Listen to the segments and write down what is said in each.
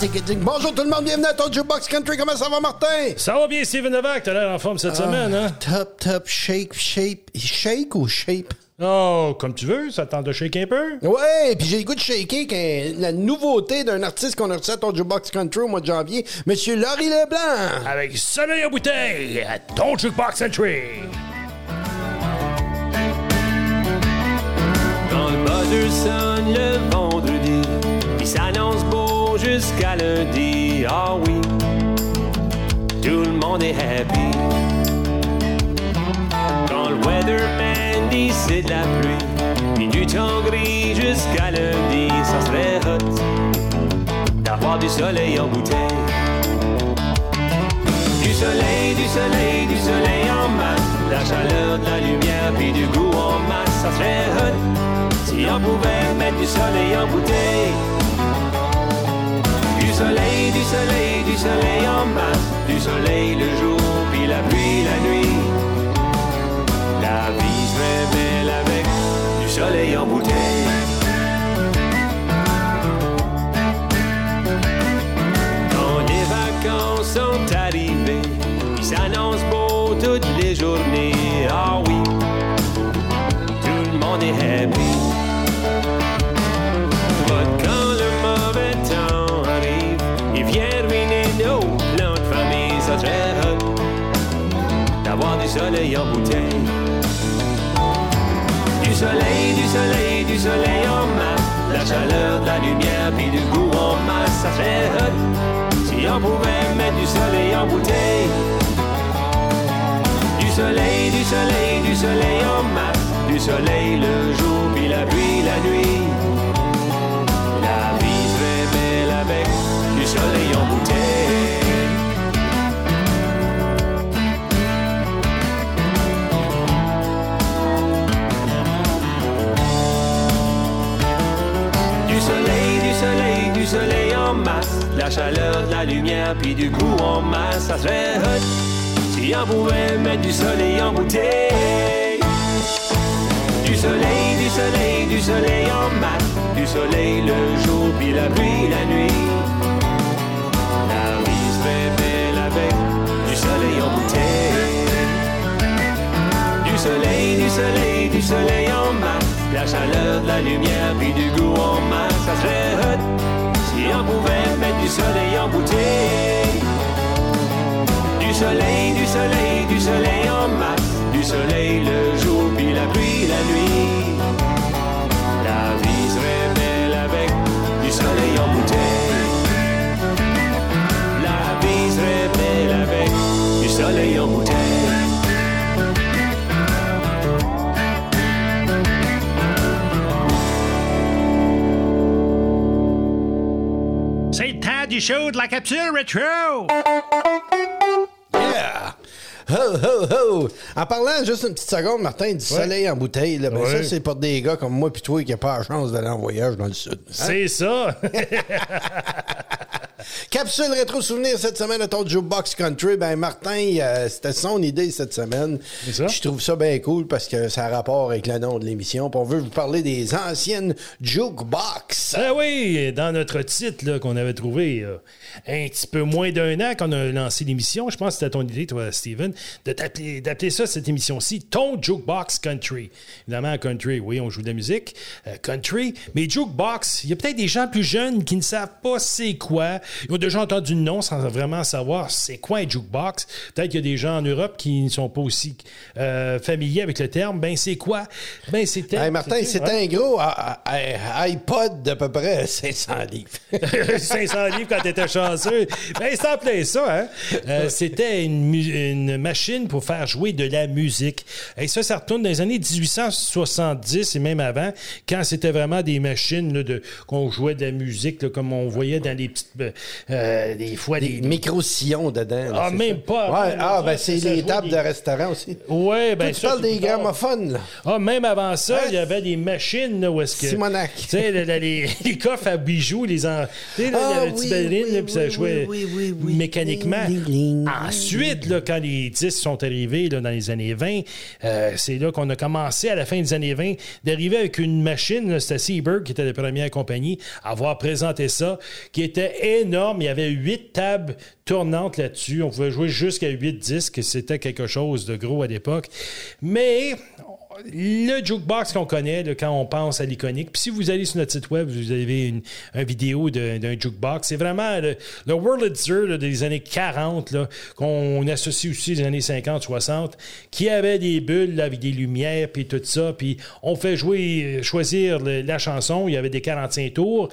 Bonjour tout le monde, bienvenue à ton Jukebox Country. Comment ça va, Martin? Ça va bien, Steven Novak. T'as l'air en forme cette semaine, hein? Top, top, shape, shape. Shake ou shape? Oh, comme tu veux, ça tente de shaker un peu? Ouais, puis j'ai le goût de shaker que la nouveauté d'un artiste qu'on a reçu à ton Jukebox Country au mois de janvier, Monsieur Laurie Leblanc. Avec soleil en bouteille à ton Jukebox Country. Quand le le vendredi, il s'annonce beau jusqu'à lundi. Ah oui, tout le monde est happy. Quand le weatherman dit c'est de la pluie, puis du temps gris jusqu'à lundi, ça serait hot d'avoir du soleil en bouteille. Du soleil, du soleil, du soleil en masse, la chaleur, de la lumière, puis du goût en masse, ça serait hot si on pouvait mettre du soleil en bouteille. Du soleil, du soleil, du soleil en masse, du soleil le jour, puis la pluie la nuit. La vie serait belle avec du soleil en bouteille. Quand les vacances sont arrivées, il s'annonce beau toutes les journées. Ah oui, tout le monde est happy. Soleil en bouteille. Du soleil, du soleil, du soleil en masse. La chaleur, de la lumière, puis du goût en masse. Ça serait hot si on pouvait mettre du soleil en bouteille. Du soleil, du soleil, du soleil en masse. Du soleil le jour, chaleur, de la lumière, puis du goût en masse. Ça serait hot si on pouvait mettre du soleil en bouteille. Du soleil, du soleil, du soleil en masse. Du soleil le jour, puis la pluie la nuit. La vie serait belle avec du soleil en bouteille. Du soleil, du soleil, du soleil en masse. La chaleur, de la lumière, puis du goût en masse. Ça serait hot si on pouvait mettre du soleil en bouteille. Du soleil, du soleil, du soleil en masse. Du soleil le jour, puis la pluie la nuit. Show de la capsule rétro! Yeah! Ho, ho, ho! En parlant juste une petite seconde, Martin, du soleil en bouteille, là, ben ça, c'est pour des gars comme moi puis toi qui n'ont pas la chance d'aller en voyage dans le sud. Hein? C'est ça! Capsule rétro souvenir cette semaine à ton Jukebox Country. Ben Martin, euh, c'était son idée cette semaine. Ça. Je trouve ça bien cool parce que ça a rapport avec le nom de l'émission. On veut vous parler des anciennes jukebox. Ah oui, dans notre titre qu'on avait trouvé euh, un petit peu moins d'un an qu'on a lancé l'émission, je pense que c'était ton idée, toi, Steven, d'appeler ça, cette émission-ci, ton Jukebox Country. Évidemment, country, oui, on joue de la musique, euh, country, mais jukebox, il y a peut-être des gens plus jeunes qui ne savent pas c'est quoi. Ils ont déjà entendu le nom sans vraiment savoir c'est quoi un jukebox. Peut-être qu'il y a des gens en Europe qui ne sont pas aussi euh, familiers avec le terme. Ben, c'est quoi? Ben, c'était... Hey, Martin, c'était un gros ah, ah, ah, iPod d'à peu près 500 livres. 500 livres quand t'étais chanceux. Ben, c'est en plein ça, hein? Euh, c'était une, machine pour faire jouer de la musique. Et ça, ça retourne dans les années 1870 et même avant, quand c'était vraiment des machines là, de, qu'on jouait de la musique, là, comme on voyait dans les petites, euh, des fois des. Des micro-sillons dedans. là, Ah, même ça? pas. Ouais, ah, ben c'est les tables des- de restaurant aussi. Ouais, ben Toi, tu ça, parles des gramophones, là. Ah, même avant ça, Ouais. il y avait des machines, là, où est-ce que. Simonac. Tu sais, le- le- les, les coffres à bijoux, les. En... Tu sais, là, il y Ah, avait une petite oui, ballerine, oui, puis ça oui, jouait oui, oui, oui. mécaniquement. Ensuite, là, quand les disques sont arrivés là, dans les années 20, euh, c'est là qu'on a commencé, à la fin des années 20, d'arriver avec une machine, c'était Seaberg, qui était la première compagnie à avoir présenté ça, qui était énorme. Il y avait huit tables tournantes là-dessus. On pouvait jouer jusqu'à huit disques. C'était quelque chose de gros à l'époque. Mais le jukebox qu'on connaît là, quand on pense à l'iconique. Puis si vous allez sur notre site web, vous avez une, une vidéo d'un jukebox. C'est vraiment le, le Wurlitzer là, des années 40 là, qu'on associe aussi des années 50, 60, qui avait des bulles là, avec des lumières puis tout ça. Puis on fait jouer, euh, choisir le- la chanson. Il y avait des 45 tours.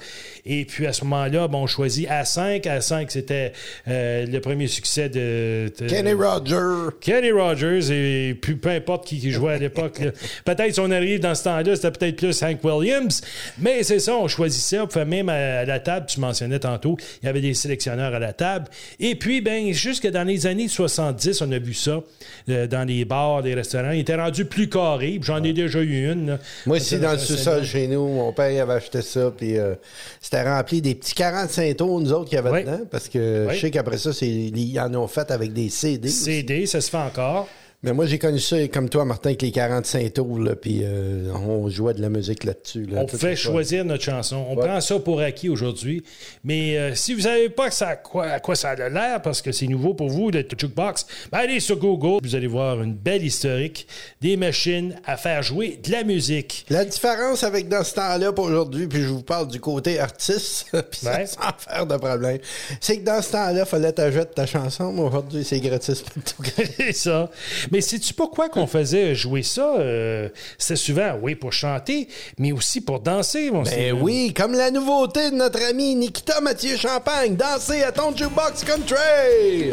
Et puis à ce moment-là, bon, on choisit A5. A5, c'était euh, le premier succès de, de- Kenny Roger. Kenny Rogers et puis peu importe qui, qui jouait à l'époque. Peut-être si on arrive dans ce temps-là, c'était peut-être plus Hank Williams. Mais c'est ça, on choisissait. On fait même à, à la table, tu mentionnais tantôt, il y avait des sélectionneurs à la table. Et puis, ben, jusque dans les années 70, on a vu ça euh, dans les bars, les restaurants. Il était rendu plus carré. J'en ai déjà eu une. là. Moi aussi, dans le sous-sol chez nous, mon père il avait acheté ça, puis euh, c'était rempli des petits 45 tours, nous autres, qu'il y avait Oui. dedans, parce que Oui. je sais qu'après ça, ils en ont fait avec des CD. aussi. CD, ça se fait encore. Mais moi, j'ai connu ça comme toi, Martin, avec les 45 tours, là, puis euh, on jouait de la musique là-dessus. là, On fait choisir notre chanson. On prend ça pour acquis aujourd'hui. Mais euh, si vous savez pas que ça, à, quoi, à quoi ça a l'air, parce que c'est nouveau pour vous, le jukebox, ben allez sur Google. Vous allez voir une belle historique des machines à faire jouer de la musique. La différence avec dans ce temps-là pour aujourd'hui, puis je vous parle du côté artiste, puis Ouais. sans faire de problème, c'est que dans ce temps-là, il fallait t'ajouter ta chanson, mais aujourd'hui, c'est gratis pour tout. c'est ça. Mais sais-tu pourquoi qu'on faisait jouer ça? Euh, C'était souvent, oui, pour chanter, mais aussi pour danser, mon Ben oui, comme la nouveauté de notre ami Nikita Mathieu Champagne, danser à ton jukebox country!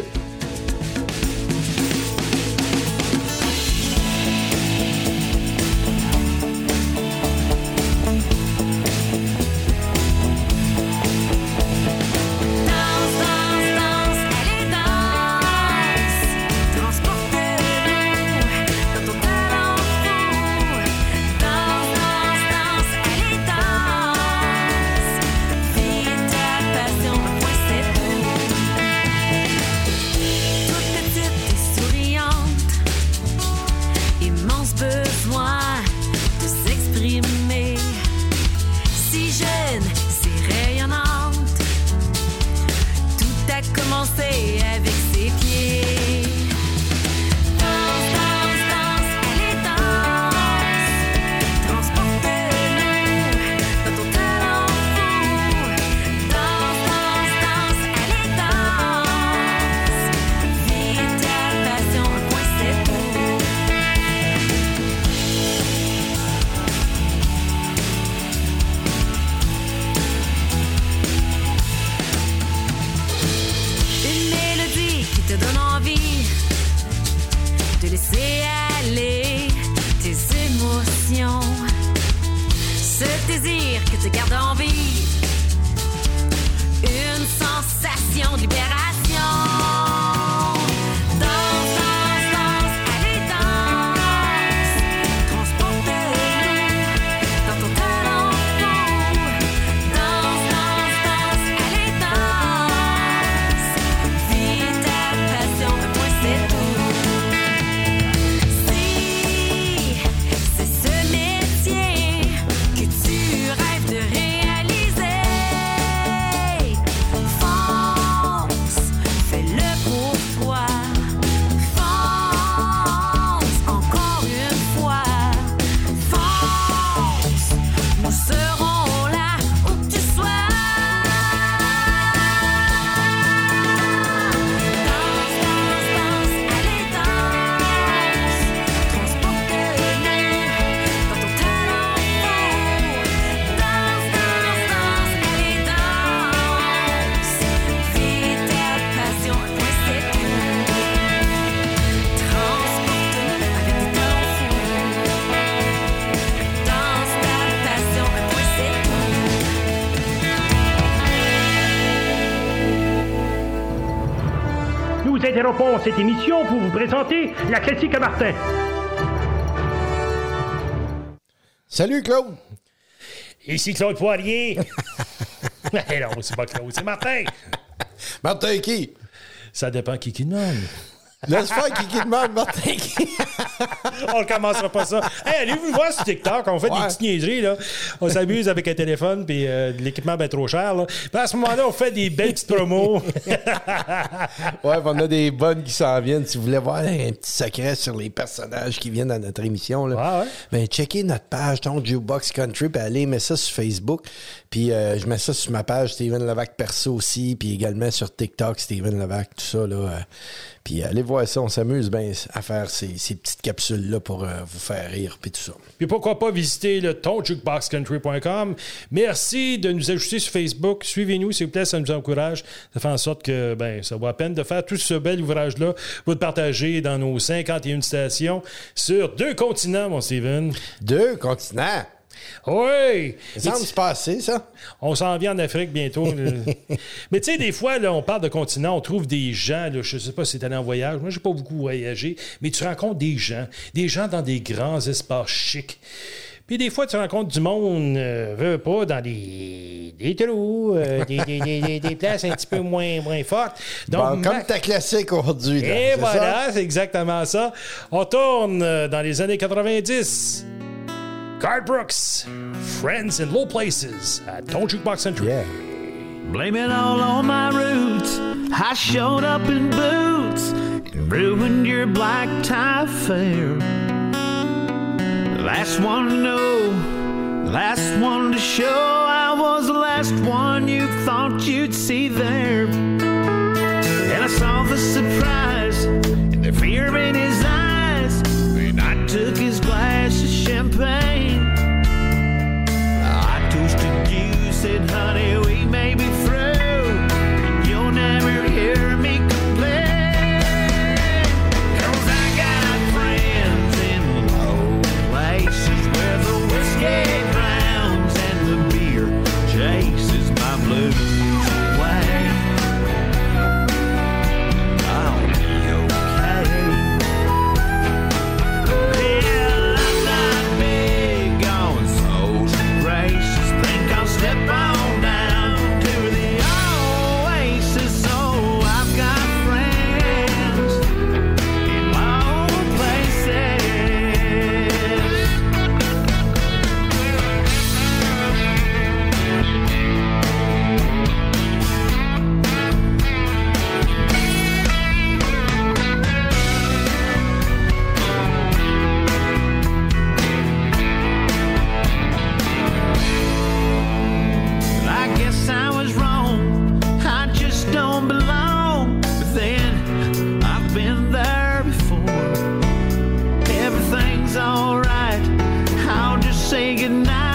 Interrompons cette émission pour vous présenter la classique à Martin. Salut, Claude. Ici Claude Poirier. Eh non, c'est pas Claude, c'est Martin. Martin qui? Ça dépend qui qui demande. Laisse faire qui demande Martin. On ne commencera pas ça. Hey, allez-vous voir sur TikTok? On fait Ouais. des petites niaiseries, là. On s'amuse avec un téléphone, puis euh, l'équipement ben trop cher, là. Puis à ce moment-là, on fait des belles petites promos. Ouais, on a des bonnes qui s'en viennent. Si vous voulez voir un petit secret sur les personnages qui viennent dans notre émission, là, Ouais, ouais. ben, checkez notre page, ton Jukebox Country, puis allez mettre ça sur Facebook. Puis euh, je mets ça sur ma page Steven Levac perso aussi, puis également sur TikTok, Steven Levac, tout ça. Là, euh, puis allez voir ça, on s'amuse bien à faire ces, ces petites capsules-là pour euh, vous faire rire, puis tout ça. Puis pourquoi pas visiter le tonjukeboxcountry.com. Merci de nous ajouter sur Facebook. Suivez-nous, s'il vous plaît, ça nous encourage. Ça fait en sorte que ben, ça vaut la peine de faire tout ce bel ouvrage-là pour le partager dans nos 51 stations sur deux continents, mon Steven. Deux continents. Oui! Ça semble se passer, ça. On s'en vient en Afrique bientôt. Mais tu sais, des fois, là, on parle de continent, on trouve des gens, là, je sais pas si tu allé en voyage, moi, j'ai pas beaucoup voyagé, mais tu rencontres des gens, des gens dans des grands espaces chics. Puis des fois, tu rencontres du monde, euh, veux pas, dans des, des trous, euh, des, des- des- places un petit peu moins, moins fortes. Donc, Bon, comme ta classique aujourd'hui. et voilà, c'est exactement ça. On tourne euh, dans les années 90. Garth Brooks, Friends in Low Places, at Don't Jukebox Country. Yeah. Blame it all on my roots. I showed up in boots and ruined your black tie fair. Last one to know, last one to show. I was the last one you thought you'd see there. And I saw the surprise and the fear in his eyes. And I took his glass of champagne. Said, honey, we may be say goodnight.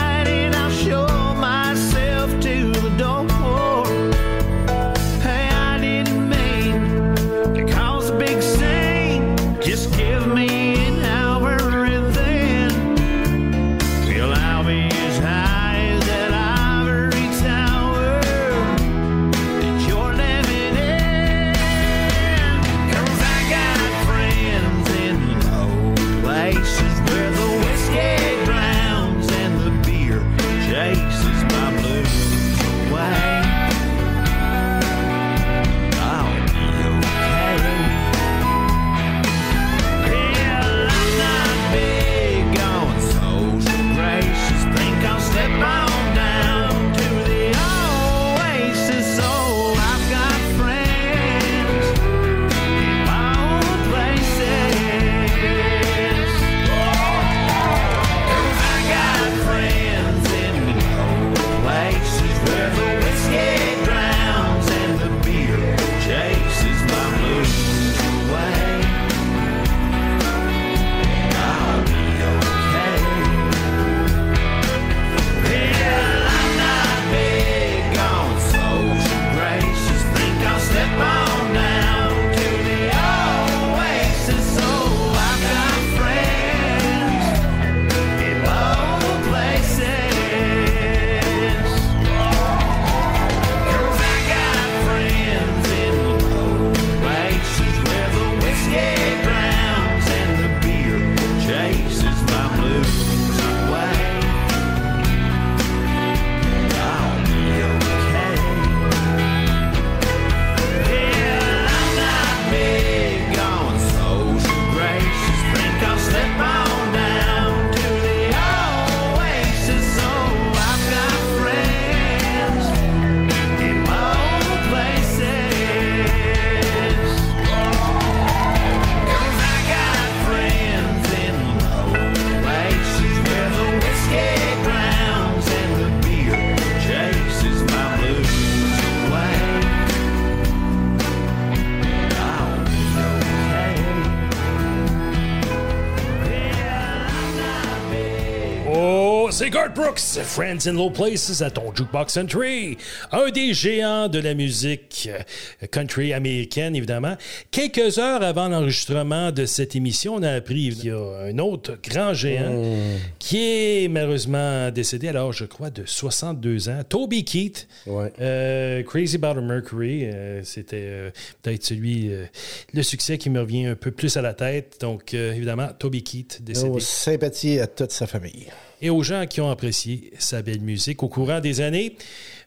Brooks, Friends in Low Places à ton Jukebox Country. Un des géants de la musique euh, country américaine, évidemment. Quelques heures avant l'enregistrement de cette émission, on a appris qu'il y a un autre grand géant qui est malheureusement décédé à l'âge, je crois, de 62 ans. Toby Keith, Ouais. euh, Crazy About Mercury, euh, c'était euh, peut-être celui, le succès qui me revient un peu plus à la tête. Donc, évidemment, Toby Keith décédé Nos sympathies à toute sa famille. Et aux gens qui ont apprécié sa belle musique au courant des années.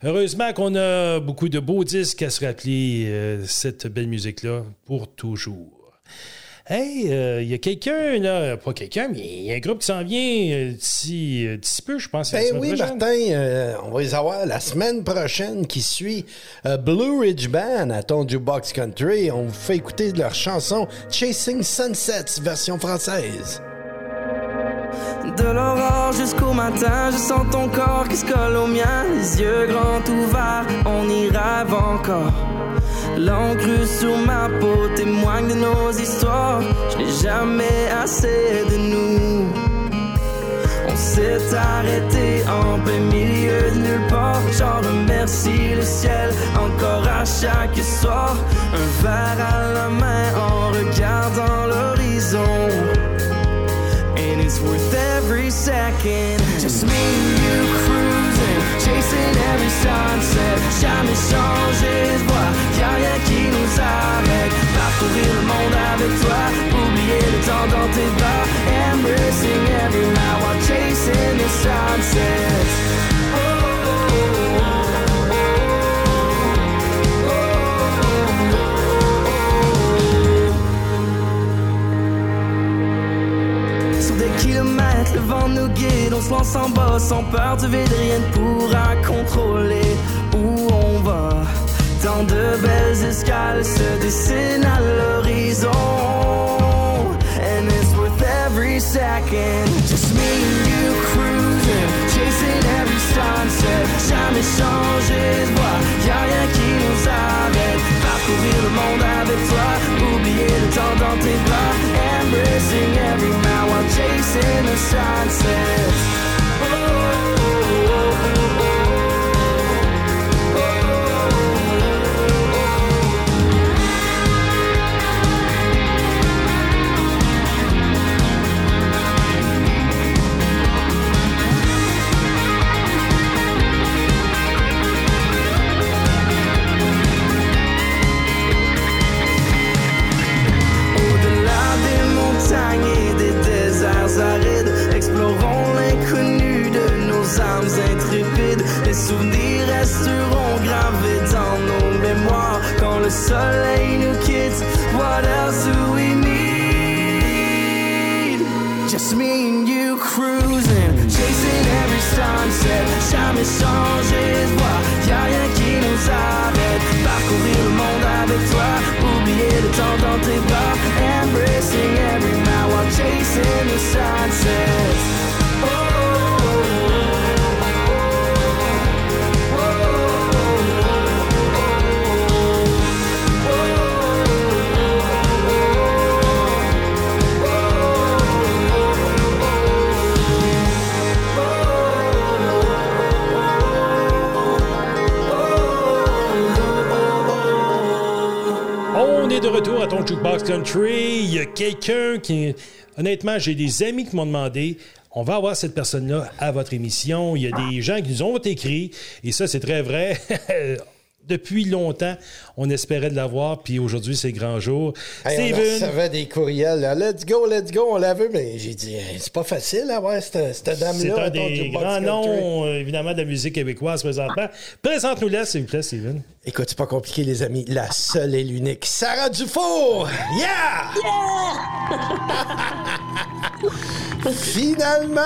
Heureusement qu'on a beaucoup de beaux disques à se rappeler euh, cette belle musique-là pour toujours. Hey, euh, il y a quelqu'un, là, pas quelqu'un, mais il y a un groupe qui s'en vient euh, d'ici euh, peu, je pense. Ben oui, prochaine. Martin, euh, on va les avoir la semaine prochaine qui suit euh, Blue Ridge Band à ton Jukebox Country. On vous fait écouter leur chanson Chasing Sunsets, version française. De l'aurore jusqu'au matin, je sens ton corps qui se colle au mien. Les yeux grands ouverts, on y rêve encore. L'encre sur ma peau témoigne de nos histoires. Je n'ai jamais assez de nous. On s'est arrêté en plein milieu de nulle part. J'en remercie le ciel encore à chaque soir. Un verre à la main en regardant l'horizon. Worth every second. Just me and you cruising, chasing every sunset. Jamais changer de voie, y'a rien qui nous arrête. Parcourir le monde avec toi, oublier le temps dans tes bras. Embracing every night while chasing the sunset. Kilomètres, le vent nous guide, on se lance en bas sans peur du vide, rien ne pourra contrôler où on va. Tant de belles escales se dessinent à l'horizon. And it's worth every second. Just me and you cruising, chasing every sunset. Jamais changer de voie, y'a rien qui nous arrête. Parcourir le monde avec toi, oublier le temps dans tes bras. Embracing every now while chasing the sunset. Resteront gravés dans nos mémoires quand le soleil nous quitte. What else do we need? Just me and you cruising, chasing every sunset. Jamais changer de voie, y'a rien qui nous arrête. Parcourir le monde avec toi, oublier le temps dans tes bras. Embracing every now while chasing the sunset. Ton Country. Il y a quelqu'un qui. Honnêtement, j'ai des amis qui m'ont demandé. On va avoir cette personne-là à votre émission. Il y a des gens qui nous ont écrit, et ça, c'est très vrai. Depuis longtemps, on espérait de l'avoir, puis aujourd'hui, c'est le grand jour. Hey, on Steven, recevait des courriels. là, Let's go, let's go, on la veut, mais j'ai dit, c'est pas facile d'avoir cette, cette dame-là. c'est à un des grands noms, euh, évidemment, de la musique québécoise présentement. Présente-nous-la, s'il vous plaît, Steven. Écoute, c'est pas compliqué, les amis. La seule et l'unique Sarah Dufour! Yeah! Finalement,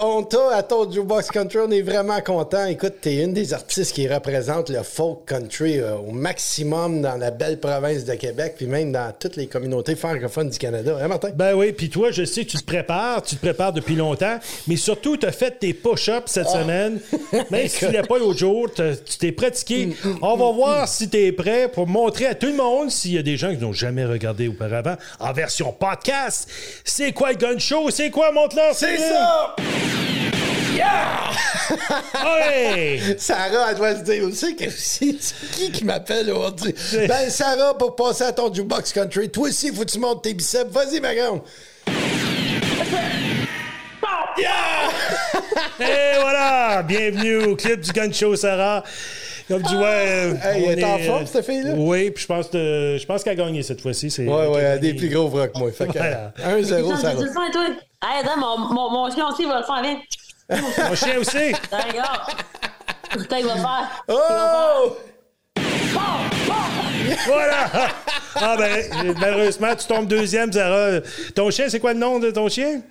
on, on t'a à ton Jukebox Country. On est vraiment content. Écoute, t'es une des artistes qui représente le folk country euh, au maximum dans la belle province de Québec, puis même dans toutes les communautés francophones du Canada. Hein, Martin? Ben oui, puis toi, je sais que tu te prépares, tu te prépares depuis longtemps, mais surtout, tu as fait tes push-ups cette semaine. Même si tu ne l'as pas l'autre jour, tu t'es pratiqué. On va voir si tu es prêt pour montrer à tout le monde, s'il y a des gens qui n'ont jamais regardé auparavant, en version podcast, c'est quoi le gun show? C'est quoi, montre-leur? C'est ça! Yeah! Sarah, elle doit se dire aussi que c'est qui qui m'appelle aujourd'hui? Ben, Sarah, pour passer à ton jukebox country, toi aussi, faut que tu montes tes biceps. Vas-y, ma grande. Et voilà! Bienvenue au clip du Gun Show, Sarah. Comme tu vois. euh, Hey, on elle est en forme, euh, cette fille-là? Oui, puis je pense, que- je pense qu'elle a gagné cette fois-ci. Ouais, ouais, elle a des plus gros bras que moi. Fait que, Voilà. 1-0, Tu Sarah. le fais, toi? Hey, attends, mon, mon, mon chien aussi va le faire, viens. Mon chien aussi. Regarde. Putain, il va faire. Oh! Voilà! Ah ben, malheureusement, tu tombes deuxième, Sarah. Ton chien, c'est quoi le nom de ton chien?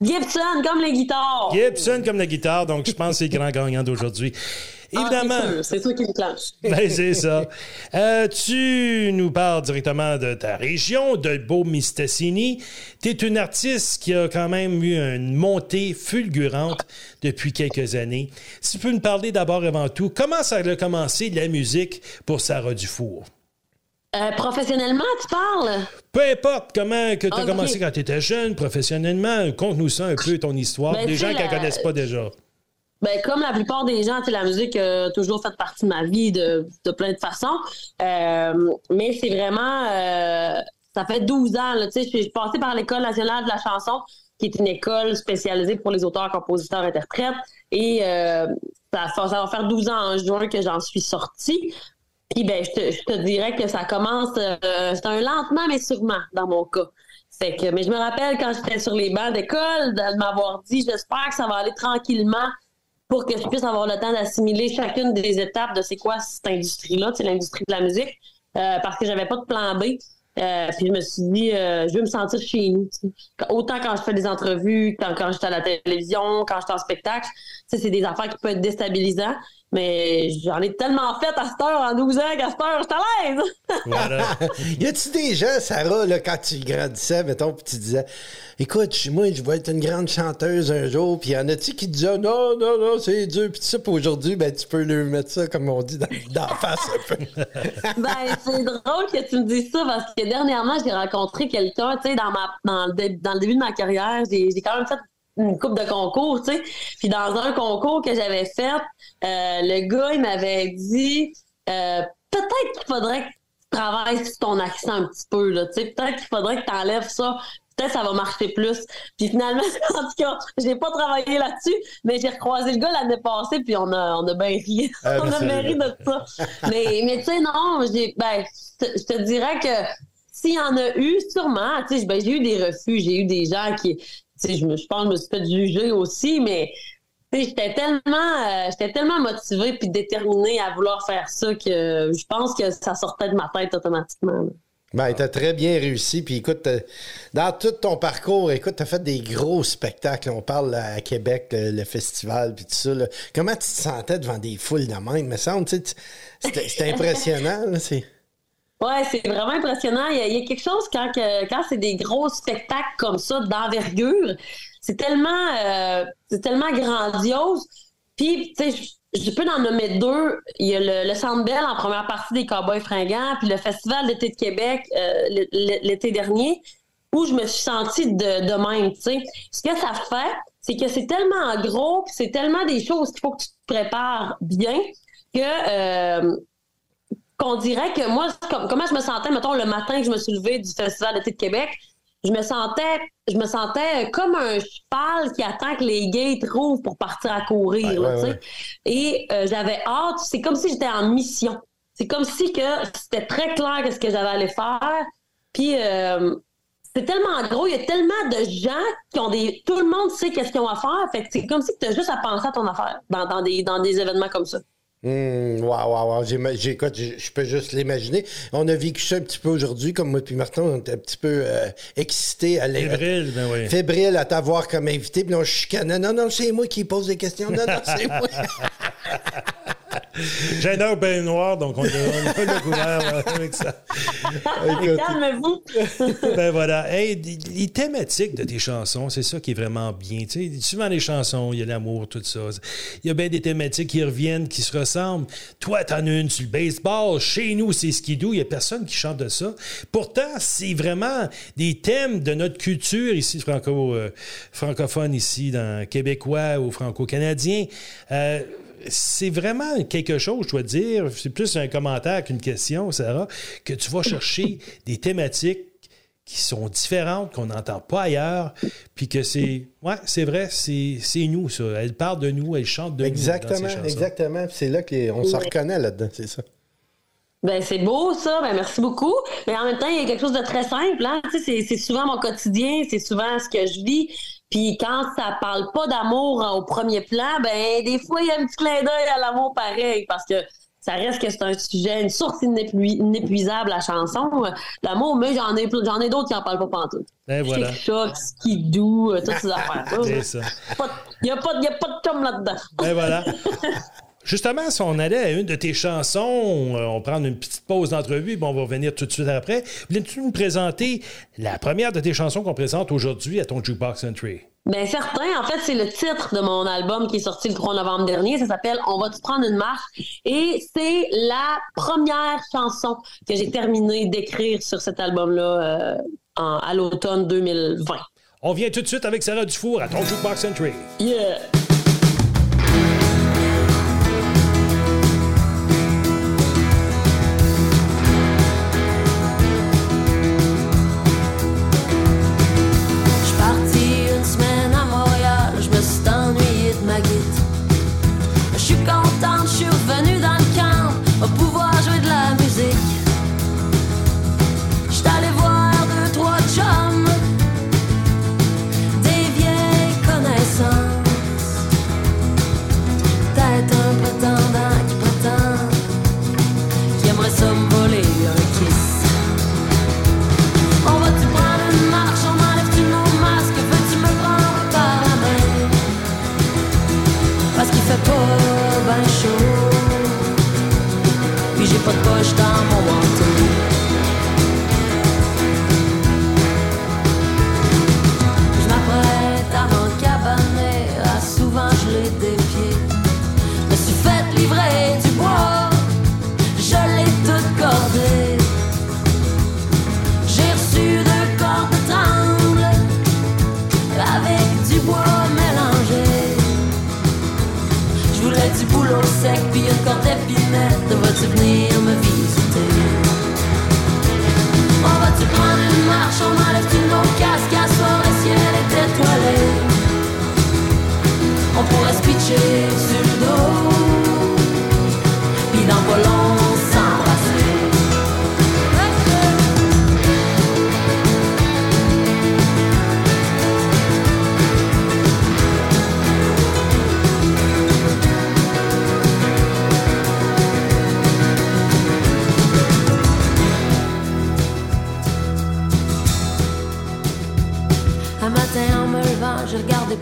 Gibson, comme les guitares. Gibson comme la guitare, donc je pense que c'est le grand gagnant d'aujourd'hui. Ah, Évidemment. c'est sûr qu'il me clenche. Ben, c'est ça. Euh, tu nous parles directement de ta région, de Beau-Mistassini. Tu es une artiste qui a quand même eu une montée fulgurante depuis quelques années. Si tu peux nous parler d'abord avant tout, comment ça a commencé la musique pour Sarah Dufour? Euh, professionnellement, tu parles? Peu importe comment que tu as Ah, commencé quand tu étais jeune, professionnellement, conte-nous ça un peu, ton histoire, Ben, des gens qui ne la- connaissent pas déjà. Ben, comme la plupart des gens, la musique a toujours fait partie de ma vie de, plein de façons. Euh, mais c'est vraiment. euh, ça fait 12 ans, tu sais, je suis passée par l'École nationale de la chanson, qui est une école spécialisée pour les auteurs, compositeurs, interprètes. Et euh, ça, va faire 12 ans en juin que j'en suis sortie. Puis, ben, je te, je te dirais que ça commence. euh, c'est un lentement, mais sûrement, dans mon cas. Fait que, mais je me rappelle quand j'étais sur les bancs d'école de m'avoir dit j'espère que ça va aller tranquillement pour que je puisse avoir le temps d'assimiler chacune des étapes de c'est quoi cette industrie-là, c'est l'industrie de la musique, euh, parce que j'avais pas de plan B. Euh, puis je me suis dit, euh, je veux me sentir chez nous. Autant quand je fais des entrevues, quand, quand j'étais à la télévision, quand j'étais en spectacle, c'est des affaires qui peuvent être déstabilisantes. Mais j'en ai tellement fait à cette heure, en 12 ans, qu'à cette heure, je suis à l'aise. Voilà. y a-tu des gens, Sarah, là, quand tu grandissais, mettons, puis tu disais, écoute, je- moi, je vais être une grande chanteuse un jour, puis y en a-tu qui disaient, non, non, non, c'est dur, puis tout ça, puis aujourd'hui, ben, tu peux lui mettre ça, comme on dit, dans, dans la face un peu. Ben, c'est drôle que tu me dises ça parce que dernièrement, j'ai rencontré quelqu'un, tu sais, dans, ma, dans, le dans le début de ma carrière, j'ai j'ai quand même fait une coupe de concours, tu sais. Puis dans un concours que j'avais fait, euh, le gars, il m'avait dit euh, peut-être qu'il faudrait que tu travailles sur ton accent un petit peu, là, tu sais. Peut-être qu'il faudrait que tu enlèves ça. Peut-être que ça va marcher plus. Puis finalement, en tout cas, j'ai pas travaillé là-dessus, mais j'ai recroisé le gars l'année passée, puis on a, on a bien ri. Ah, on a bien ri de ça. mais mais tu sais, non, j'ai, ben, je te- dirais que s'il y en a eu, sûrement, tu sais, ben, j'ai eu des refus, j'ai eu des gens qui, je, me, je pense que je me suis fait juger aussi, mais j'étais tellement, euh, j'étais tellement motivée puis déterminée à vouloir faire ça que je pense que ça sortait de ma tête automatiquement. là. Ben, t'as très bien réussi. Puis écoute, t'as- dans tout ton parcours, écoute, t'as fait des gros spectacles. On parle là, à Québec, le, le festival, puis tout ça. là. Comment tu te sentais devant des foules de même? Me semble, tu sais, tu- c'était impressionnant. là. Ouais, c'est vraiment impressionnant. Il y, a, quelque chose quand, quand c'est des gros spectacles comme ça, d'envergure, c'est tellement, euh, c'est tellement grandiose. Puis, tu sais, je, peux en nommer deux. Il y a le, le Bell en première partie des Cowboys fringants, puis le Festival d'été de Québec euh, l'été dernier, où je me suis sentie de, de même, tu sais. Ce que ça fait, c'est que c'est tellement gros, puis c'est tellement des choses qu'il faut que tu te prépares bien que... euh, qu'on dirait que moi, comme- comment je me sentais, mettons, le matin que je me suis levée du Festival d'été de Québec, je me sentais, je me sentais comme un cheval qui attend que les gates rouvrent pour partir à courir, Ouais, là, ouais, ouais. Et euh, j'avais hâte, c'est comme si j'étais en mission. C'est comme si que c'était très clair ce que j'avais à aller faire. Puis euh, c'est tellement gros, il y a tellement de gens qui ont des. Tout le monde sait qu'est-ce qu'ils ont à faire. Fait que c'est comme si tu as juste à penser à ton affaire dans, dans des, dans des événements comme ça. Hum, wow, wow, wow. Je peux juste l'imaginer. On a vécu ça un petit peu aujourd'hui, comme moi puis Martin, on était un petit peu euh, excités à Fébrile, ben oui. Fébrile à t'avoir comme invité, puis on chicanait. Non, non, c'est moi qui pose des questions. Non, non, c'est moi. J'ai un bien noir, donc on a, on a le couvert avec ça. Calmez-vous. Ben voilà. Hey, les- les thématiques de tes chansons, c'est ça qui est vraiment bien. Tu sais, souvent les chansons, il y a l'amour, tout ça. Il y a bien des thématiques qui reviennent, qui se ressemblent. Toi, t'en as une sur le baseball. Chez nous, c'est skidoo. Il y a personne qui chante de ça. Pourtant, c'est vraiment des thèmes de notre culture ici, franco, euh, francophone ici, dans québécois ou franco-canadien. Euh, c'est vraiment quelque chose, je dois dire. C'est plus un commentaire qu'une question, Sarah, que tu vas chercher des thématiques qui sont différentes, qu'on n'entend pas ailleurs, puis que c'est. Ouais, c'est vrai, c'est c'est nous, ça. Elle parle de nous, elle chante de nous. dans chansons. exactement. Puis c'est là qu'on se reconnaît là-dedans, c'est ça. Ben, c'est beau, ça. Ben, merci beaucoup. Mais en même temps, il y a quelque chose de très simple. Hein? Tu sais, c'est, c'est souvent mon quotidien, c'est souvent ce que je vis. Puis quand ça parle pas d'amour hein, au premier plan, ben, des fois, il y a un petit clin d'œil à l'amour pareil, parce que ça reste que c'est un sujet, une source inépui- inépuisable, la chanson. L'amour, mais j'en ai, j'en ai d'autres qui en parlent pas pantoute. Ben voilà. Choc, skidoo, euh, toutes ces affaires-là. Il n'y a, pas- de chum là-dedans. Ben voilà. Justement, si on allait à une de tes chansons, euh, on prend une petite pause d'entrevue, puis on va revenir tout de suite après. Voulais-tu nous présenter la première de tes chansons qu'on présente aujourd'hui à ton Jukebox Entry? Ben certain, en fait, c'est le titre de mon album qui est sorti le 3 novembre dernier. Ça s'appelle On va-tu prendre une marche? Et c'est la première chanson que j'ai terminé d'écrire sur cet album-là euh, à l'automne 2020. On vient tout de suite avec Sarah Dufour à ton Jukebox Entry. Yeah! Boulot sec puis une corde d'épinette. Vas-tu venir me visiter? On va-tu prendre une marche? On enlève-tu nos casques? À soir, le ciel est étoilé. On pourrait se pitcher sur le dos.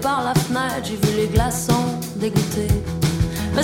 Par la fenêtre, j'ai vu les glaçons dégoûtés. Me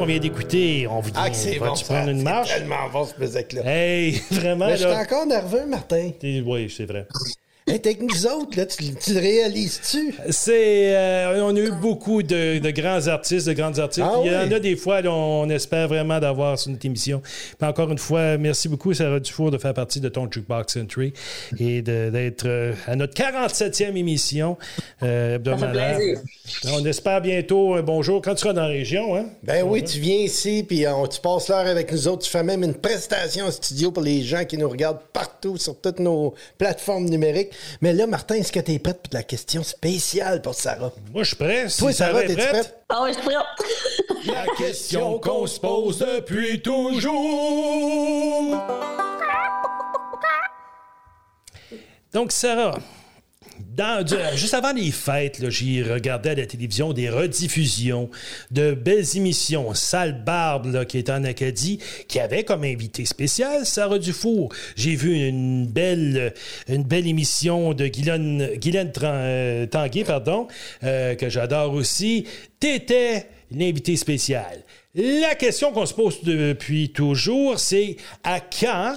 on vient d'écouter. On vous dit, Ah, c'est bon, prendre une marche? tellement bon, ce musique-là. Hey, vraiment, Mais je suis là. encore nerveux, Martin. Oui, c'est vrai. Elle est avec nous autres, là, tu, tu le réalises-tu? C'est, euh, on a eu beaucoup de, de grands artistes, de grandes artistes. Ah Il y en oui? a des fois, là, on espère vraiment d'avoir sur notre émission. Puis encore une fois, merci beaucoup, Sarah Dufour, de faire partie de ton Jukebox Century et d'être euh, à notre 47e émission euh, hebdomadaire. On espère bientôt un bonjour quand tu seras dans la région. Hein? Ben oui, tu viens ici, puis on- tu passes l'heure avec nous autres. Tu fais même une prestation en studio pour les gens qui nous regardent partout sur toutes nos plateformes numériques. Mais là, Martin, est-ce que tu es prête pour la question spéciale pour Sarah? Moi, je suis prêt. Si Toi, Sarah t'es-tu prête, prête? Ah ouais, je suis prête. La question qu'on se pose depuis toujours. Donc, Sarah, dans- du- juste avant les fêtes, j'ai regardé à la télévision des rediffusions de belles émissions. Sale Barbe, qui est en Acadie, qui avait comme invité spécial Sarah Dufour. J'ai vu une belle, une émission de Guylaine, Guylaine euh, Tanguay, pardon, euh, que j'adore aussi. T'étais l'invité spécial. La question qu'on se pose depuis toujours, c'est à quand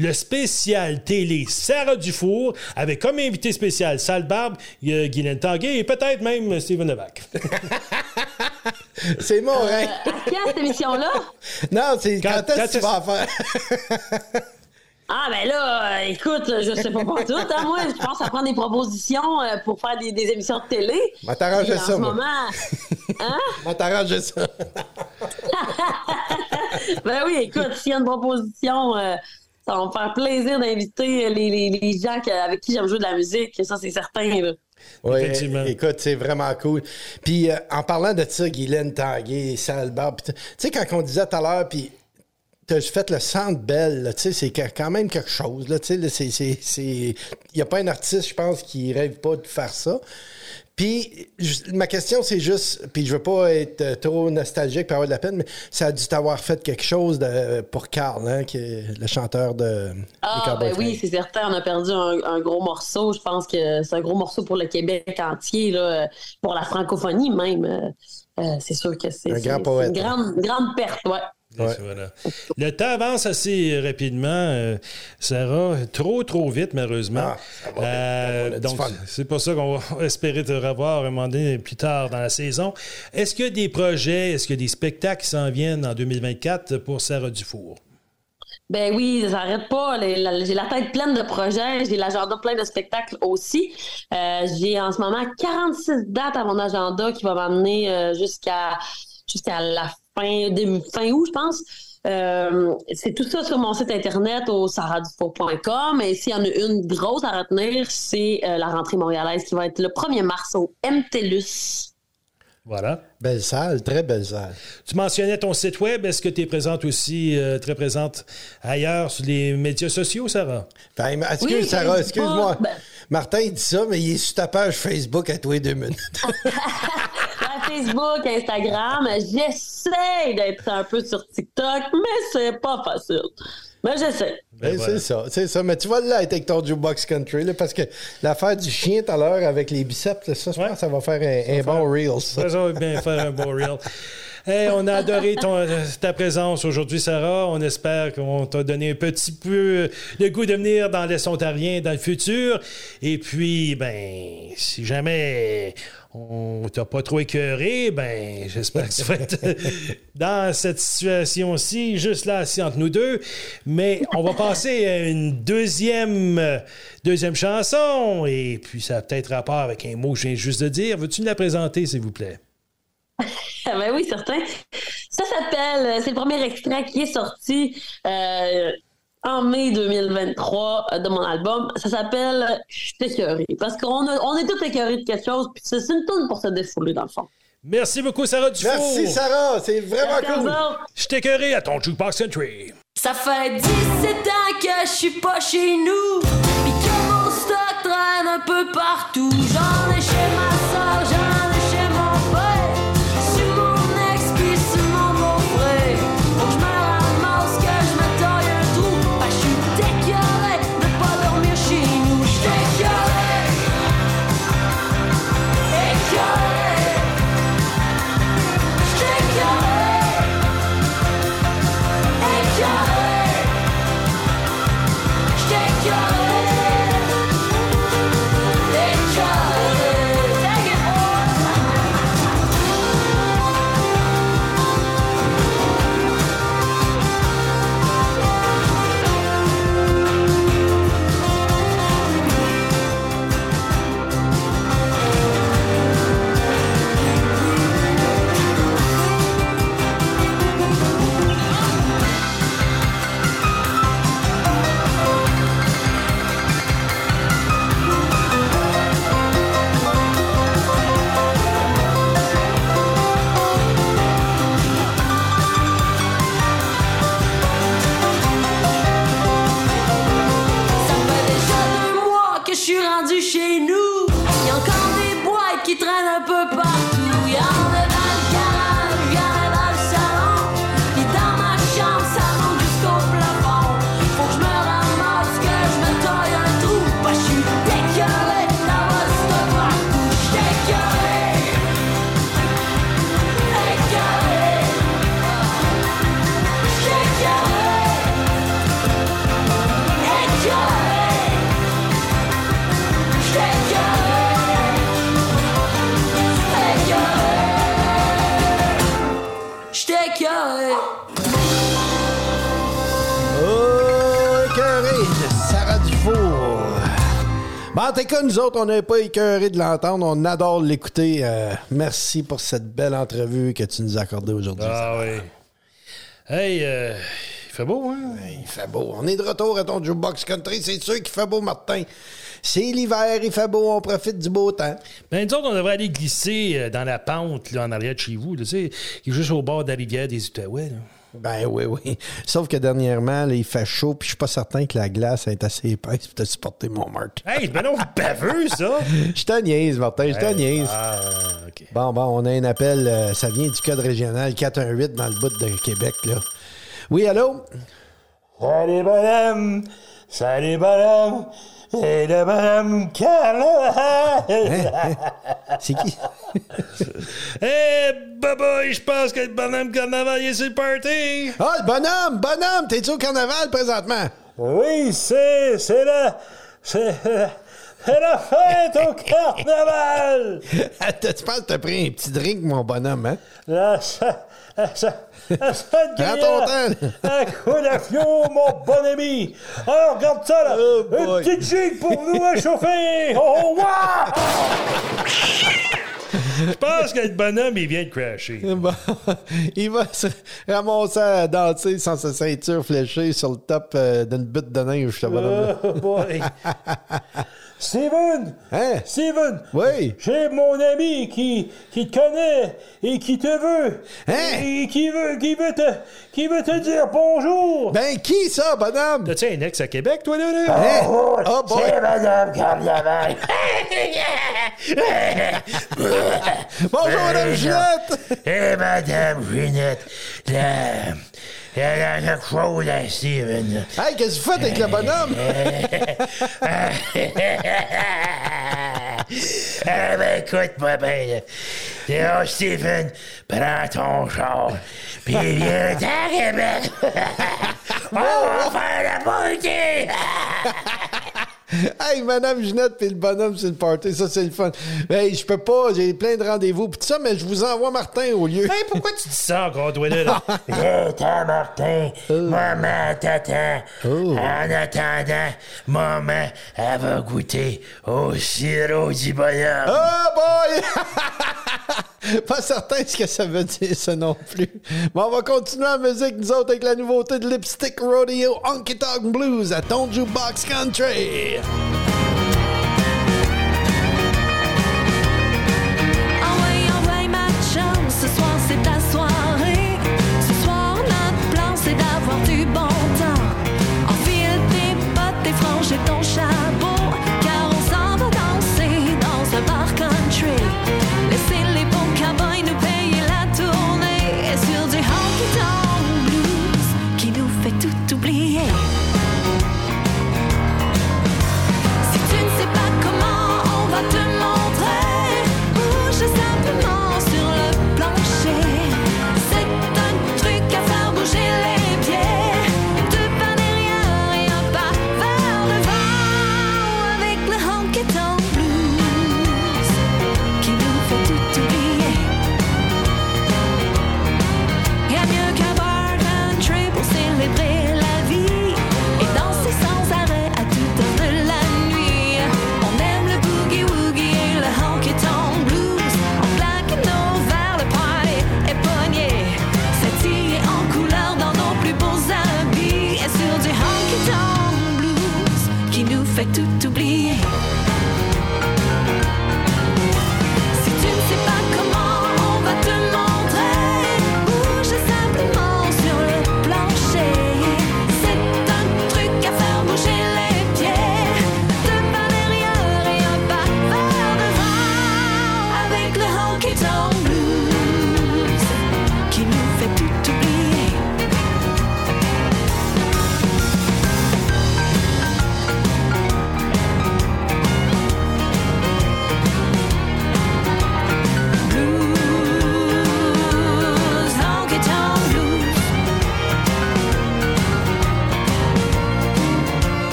le spécial télé Sarah Dufour avec comme invité spécial Sale Barbe, euh, Guylaine Tanguay et peut-être même Steven Levac. C'est mon Euh, rêve. à quand cette émission-là? Non, c'est Quand- quand, est-ce que tu vas en faire? Ah, ben là, euh, écoute, je sais pas pour tout. Hein, moi, je pense à prendre des propositions euh, pour faire des, des émissions de télé. Va t'arranger en ça, ce moi. moment, hein? On va t'arranger ça. Ben oui, écoute, s'il y a une proposition, euh, ça va me faire plaisir d'inviter les, les, les gens que- avec qui j'aime jouer de la musique. Ça, c'est certain. là. Oui, écoute, c'est vraiment cool. Puis euh, en parlant de ça, Guylaine Tanguay, Sale Barbe, tu sais, quand on disait tout à l'heure, puis t'as fait le centre belle, là, tu sais, c'est quand même quelque chose, là, tu sais, là, c'est- c'est... Il n'y a pas un artiste, je pense, qui rêve pas de faire ça. Puis, ma question, c'est juste, puis je veux pas être euh, trop nostalgique pour avoir de la peine, mais ça a dû t'avoir fait quelque chose de, pour Carl, hein, qui est le chanteur de Ah, ben oui, c'est certain. On a perdu un, un gros morceau. Je pense que c'est un gros morceau pour le Québec entier, là, pour la francophonie même. Euh, euh, c'est sûr que c'est Un grand une grande, grande perte, ouais. Ouais. Voilà. Le temps avance assez rapidement, euh, Sarah. Trop, trop vite, malheureusement. Ah, ça va vite. Euh, donc, c'est pour ça qu'on va espérer te revoir un moment donné plus tard dans la saison. Est-ce qu'il y a des projets, est-ce qu'il y a des spectacles qui s'en viennent en 2024 pour Sarah Dufour? Ben oui, ça n'arrête pas. J'ai la tête pleine de projets. J'ai l'agenda plein de spectacles aussi. Euh, j'ai en ce moment 46 dates à mon agenda qui va m'amener jusqu'à jusqu'à la fin, début- fin août, je pense. Euh, c'est tout ça sur mon site internet au saradufour.com. Et s'il y en a une grosse à retenir, c'est euh, la rentrée montréalaise qui va être le 1er mars au MTLUS. Voilà. Belle salle, très belle salle. Tu mentionnais ton site web. Est-ce que tu es présente aussi, euh, très présente ailleurs sur les médias sociaux, Sarah? Ben, excuse, Oui, Sarah, Facebook, excuse-moi. ben- Martin, il dit ça, mais il est sur ta page Facebook à tous les deux minutes. Facebook, Instagram, j'essaie d'être un peu sur TikTok, mais c'est pas facile. Mais j'essaie. Ben Ben, voilà. C'est ça, c'est ça. Mais tu vas là être avec ton jukebox country, là, parce que l'affaire du chien tout à l'heure avec les biceps, là, ça, je pense que ça va faire un, un bon reel, ça. Ça va bien faire un bon reel. On a adoré euh, ta présence aujourd'hui, Sarah. On espère qu'on t'a donné un petit peu le goût de venir dans l'Est ontarien dans le futur. Et puis, ben, si jamais on t'a pas trop écœuré, ben, j'espère que tu vas être dans cette situation-ci, juste là, assis entre nous deux. Mais on va passer à une deuxième, deuxième chanson. Et puis, ça a peut-être rapport avec un mot que je viens juste de dire. Veux-tu nous la présenter, s'il vous plaît? Ah ben oui, certain. Ça s'appelle, euh, c'est le premier extrait qui est sorti euh, en mai 2023 euh, de mon album. Ça s'appelle Je suis. Parce qu'on a- on est tous écœurés de quelque chose, puis c'est une tourne pour se défouler, dans le fond. Merci beaucoup, Sarah Dufour. Merci, Sarah, c'est vraiment Merci cool. Je t'écœurerai à ton Jukebox Country. Ça fait 17 ans que je suis pas chez nous. Pis que mon stock traîne un peu partout. J'en ai chez ma en tout cas, nous autres, on n'est pas écœuré de l'entendre. On adore l'écouter. Euh, merci pour cette belle entrevue que tu nous as accordée aujourd'hui. Ah oui. Hey, euh, il fait beau, hein? Il fait beau. On est de retour à ton Jukebox Country. C'est sûr qu'il fait beau, Martin. C'est l'hiver, il fait beau, on profite du beau temps. Ben, nous autres, on devrait aller glisser euh, dans la pente, là, en arrière de chez vous, là, tu sais, juste au bord de la rivière des Outaouais, là. Ben oui, oui. Sauf que dernièrement, là, il fait chaud, puis je suis pas certain que la glace est assez épaisse pour te supporter mon Martin. Hey, ben non, baveux, ça! Je te niaise, Martin, je te niaise. Ah, OK. Bon, bon, on a un appel, euh, ça vient du code régional 418 dans le bout de Québec, là. Oui, allô? Salut, bonhomme! Salut, bonhomme! Et le bonhomme carnaval! C'est qui? Eh, baboy, je pense que le bonhomme carnaval est sur le party! Ah, le bonhomme! Bonhomme! T'es-tu au carnaval présentement? Oui, c'est. C'est la. C'est. C'est la fête au carnaval! tu penses que t'as pris un petit drink, mon bonhomme, hein? La. Ça. Ça. Ça. Prends ton temps. Un coup de fion, mon bon ami! Alors, regarde ça, là! Oh, Une petite gigue pour nous à chauffer! Oh, wow! Je pense que le bonhomme, il vient de crasher. Bon, il va se ramasser à danser sans sa ceinture fléchée sur le top euh, d'une butte de neige, ce bonhomme Oh boy! Steven! Hein? Steven! Oui? J'ai mon ami qui, qui te connaît et qui te veut. Hein? Et qui veut, qui veut te, qui veut te dire bonjour. Ben, qui ça, bonhomme? T'as-tu un ex à Québec, toi, là? là? Hein? Oh, boy! Madame Carnaval. Bonjour, Madame Ginette! Eh, Madame Ginette, la, la, la chose à Steven. Hey, qu'est-ce que vous faites avec le bonhomme? Ah ben écoute-moi bien. là. Stephen, prends ton char, puis viens à Québec. On va faire la party! Hey, Madame Ginette puis le bonhomme sur le party, ça, c'est le fun. Hey, je peux pas, j'ai plein de rendez-vous pis tout ça, mais je vous envoie Martin au lieu. Hey, pourquoi tu dis ça encore, toi, là? là? Viens, Martin. Maman t'attend. En attendant, maman, elle va goûter au sirop du bonhomme. Oh boy! Pas certain ce que ça veut dire, ça non plus. Mais on va continuer la musique, nous autres, avec la nouveauté de Lipstick Rodeo Honky Tonk Blues à ton Jukebox Country. Envoie,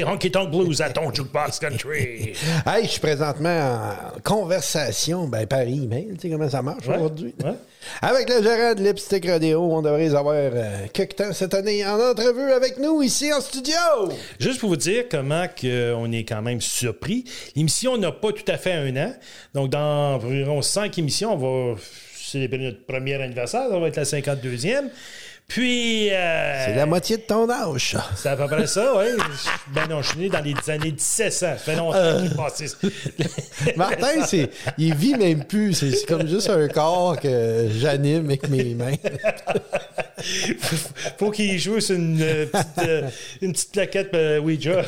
nouveauté Honky Tonk Blues à ton Jukebox Country. Hey, je suis présentement en conversation, ben, par email, tu sais comment ça marche Ouais, aujourd'hui? ouais. Avec le gérant de Lipstick Radio, on devrait les avoir euh, quelque temps cette année en entrevue avec nous ici en studio. Juste pour vous dire comment que on est quand même surpris. L'émission n'a pas tout à fait un an. Donc, dans environ cinq émissions, on va célébrer notre premier anniversaire. Ça va être la 52e. Puis. euh, C'est la moitié de ton âge, ça. C'est à peu près ça, oui. Ben non, je suis né dans les années 1700. Ça fait longtemps passé. Martin, c'est, il vit même plus. C'est, comme juste un corps que j'anime avec mes mains. Faut qu'il joue sur une, euh, petite, euh, une petite plaquette euh, Ouija.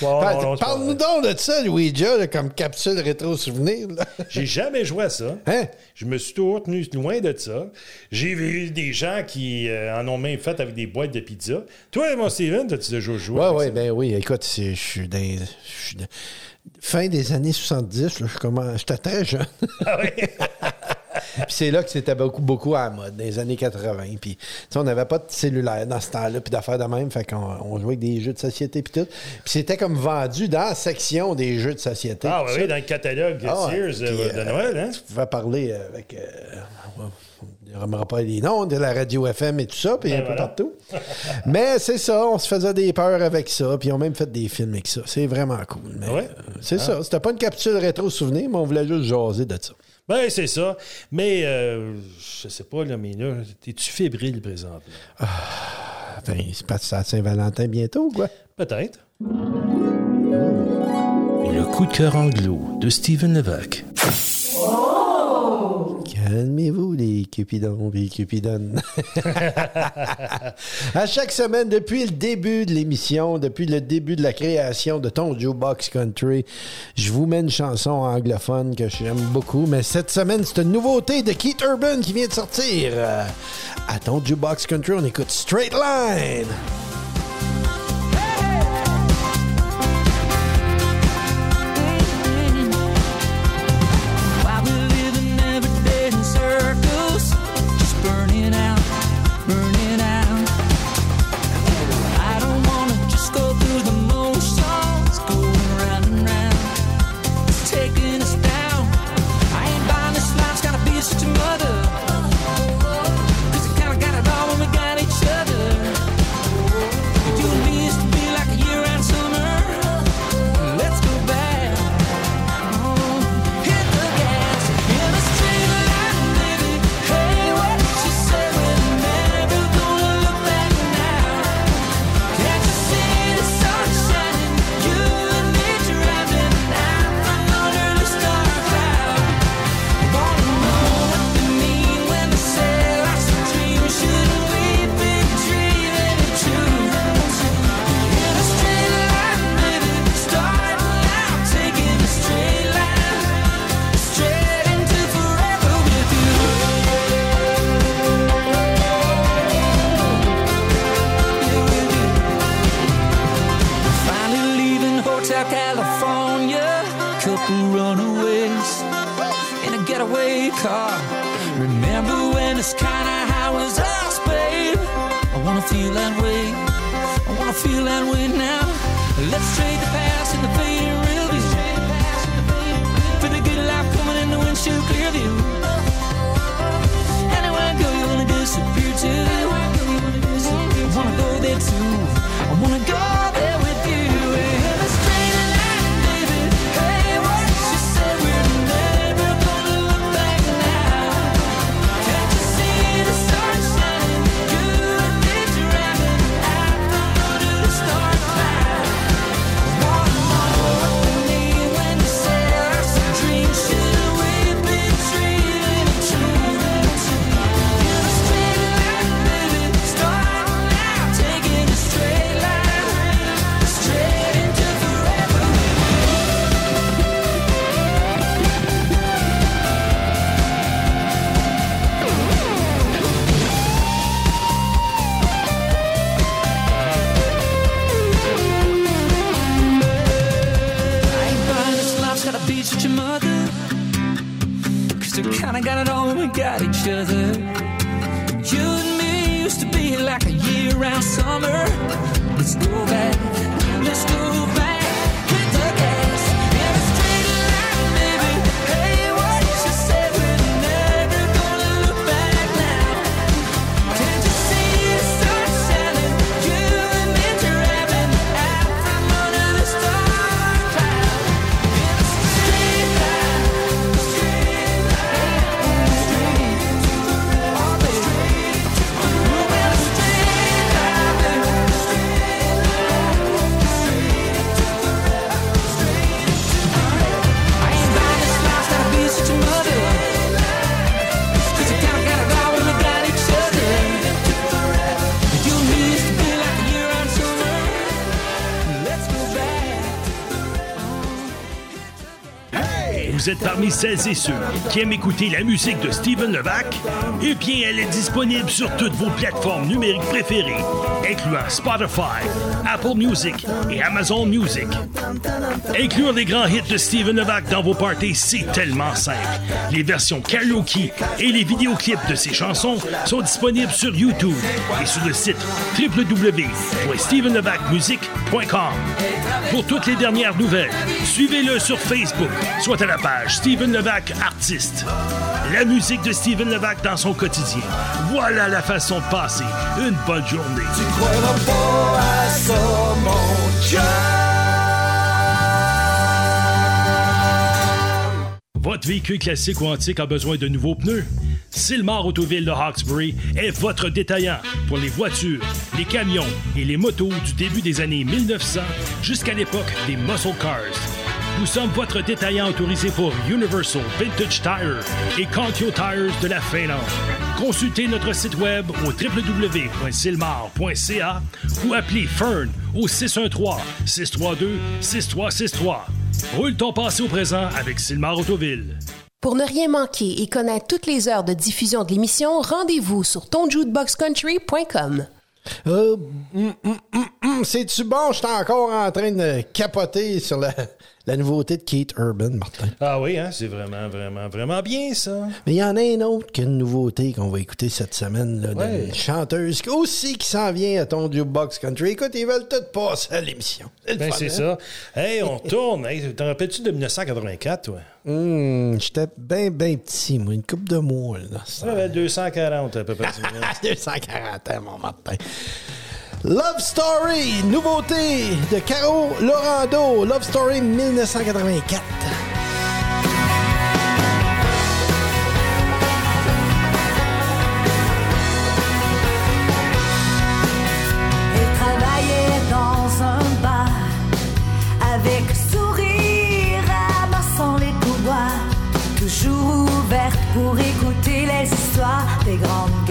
Bon, Parle-nous donc de ça, Ouija, là, comme capsule rétro-souvenir. J'ai jamais joué à ça. Hein? Je me suis toujours tenu loin de ça. J'ai vu des gens qui euh, en ont même fait avec des boîtes de pizza. Toi, mon Steven, as-tu déjà joué? Ouais, ça? ben oui. Écoute, je suis dans. Fin des années 70, là, je commence- j'étais très jeune. Ah oui? Puis c'est là que c'était beaucoup, beaucoup à la mode, dans les années 80. Puis, on n'avait pas de cellulaire dans ce temps-là, puis d'affaires de même. Fait qu'on on jouait avec des jeux de société, puis tout. Puis c'était comme vendu dans la section des jeux de société. Ah oui, ça. dans le catalogue Ah. Sears euh, de euh, Noël, hein? Tu pouvais parler avec. Euh, ne nommera pas les noms de la radio FM et tout ça, puis Ben un peu voilà. partout. Mais c'est ça, on se faisait des peurs avec ça, puis ils ont même fait des films avec ça. C'est vraiment cool. Mais, Ouais? euh, c'est ça. C'était pas une capsule rétro-souvenir, mais on voulait juste jaser de ça. Ben, c'est ça. Mais, euh, je sais pas, là, mais là, es-tu fébrile présentement? Enfin, c'est pas ça à Saint-Valentin bientôt, quoi. Peut-être. Le coup de cœur anglo de Stephen Levac. Calmez-vous, les cupidons et cupidonnes. à chaque semaine, depuis le début de l'émission, depuis le début de la création de ton Jukebox Country, je vous mets une chanson anglophone que j'aime beaucoup. Mais cette semaine, c'est une nouveauté de Keith Urban qui vient de sortir. À ton Jukebox Country, on écoute Straight Line. got each other. You and me used to be like a year round summer. Vous êtes parmi celles et ceux qui aiment écouter la musique de Steven Levac? Eh bien, elle est disponible sur toutes vos plateformes numériques préférées, incluant Spotify, Apple Music et Amazon Music. Inclure les grands hits de Steven Levac dans vos parties, c'est tellement simple. Les versions karaoke et les vidéoclips de ses chansons sont disponibles sur YouTube et sur le site www.stevenlevacmusic.com. Pour toutes les dernières nouvelles, suivez-le sur Facebook, soit à la page Steven Levac Artiste. La musique de Steven Levac dans son quotidien. Voilà la façon de passer une bonne journée. Tu croiras pas à ça, mon Votre véhicule classique ou antique a besoin de nouveaux pneus? Silmar Autoville de Hawkesbury est votre détaillant pour les voitures, les camions et les motos du début des années 1900 jusqu'à l'époque des muscle cars. Nous sommes votre détaillant autorisé pour Universal Vintage Tire et Contio Tires de la Finlande. Consultez notre site web au www.silmar.ca ou appelez Fern au 613-632-6363. Roule ton passé au présent avec Silmar Autoville. Pour ne rien manquer et connaître toutes les heures de diffusion de l'émission, rendez-vous sur tonjukeboxcountry.com. Euh, hum, hum, hum, hum, C'est-tu bon? J'étais encore en train de capoter sur la, la nouveauté de Kate Urban, Martin. Ah oui, hein, c'est vraiment, vraiment, vraiment bien ça. Mais il y en a une autre qui a une nouveauté qu'on va écouter cette semaine, là, Ouais. d'une chanteuse aussi qui s'en vient à ton Jukebox Country. Écoute, ils veulent tout passer à l'émission. le Ben c'est hein? ça. Hey, on tourne. Hey, T'en rappelles-tu de 1984, toi? Hum, J'étais bien, bien petit, moi, une coupe de mois. Là, ça. J'avais 240 à peu près. 240 ans, mon Martin. Love Story, nouveauté de Caro Lorando. Love Story 1984. Elle travaillait dans un bar avec sourire, ramassant les pourboires, toujours ouverte pour écouter les histoires des grandes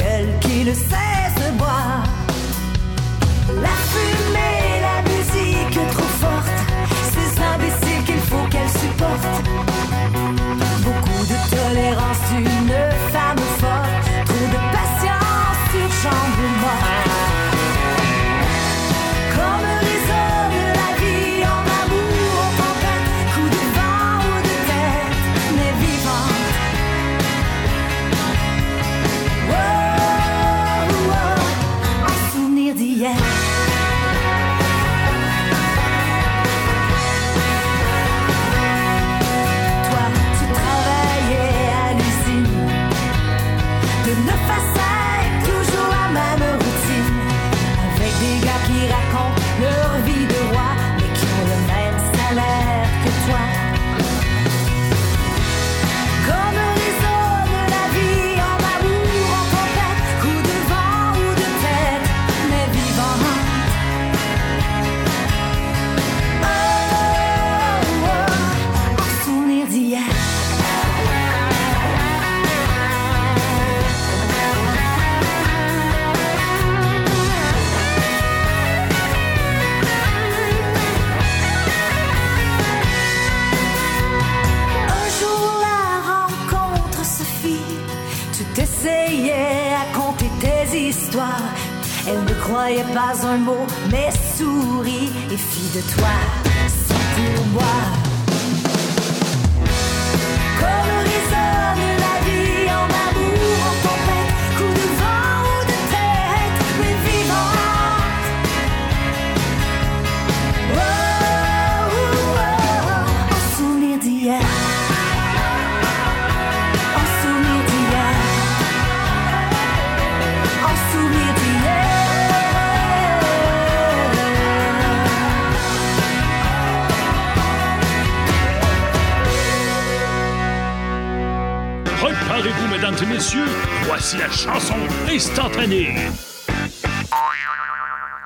mesdames et messieurs, voici la chanson instantanée.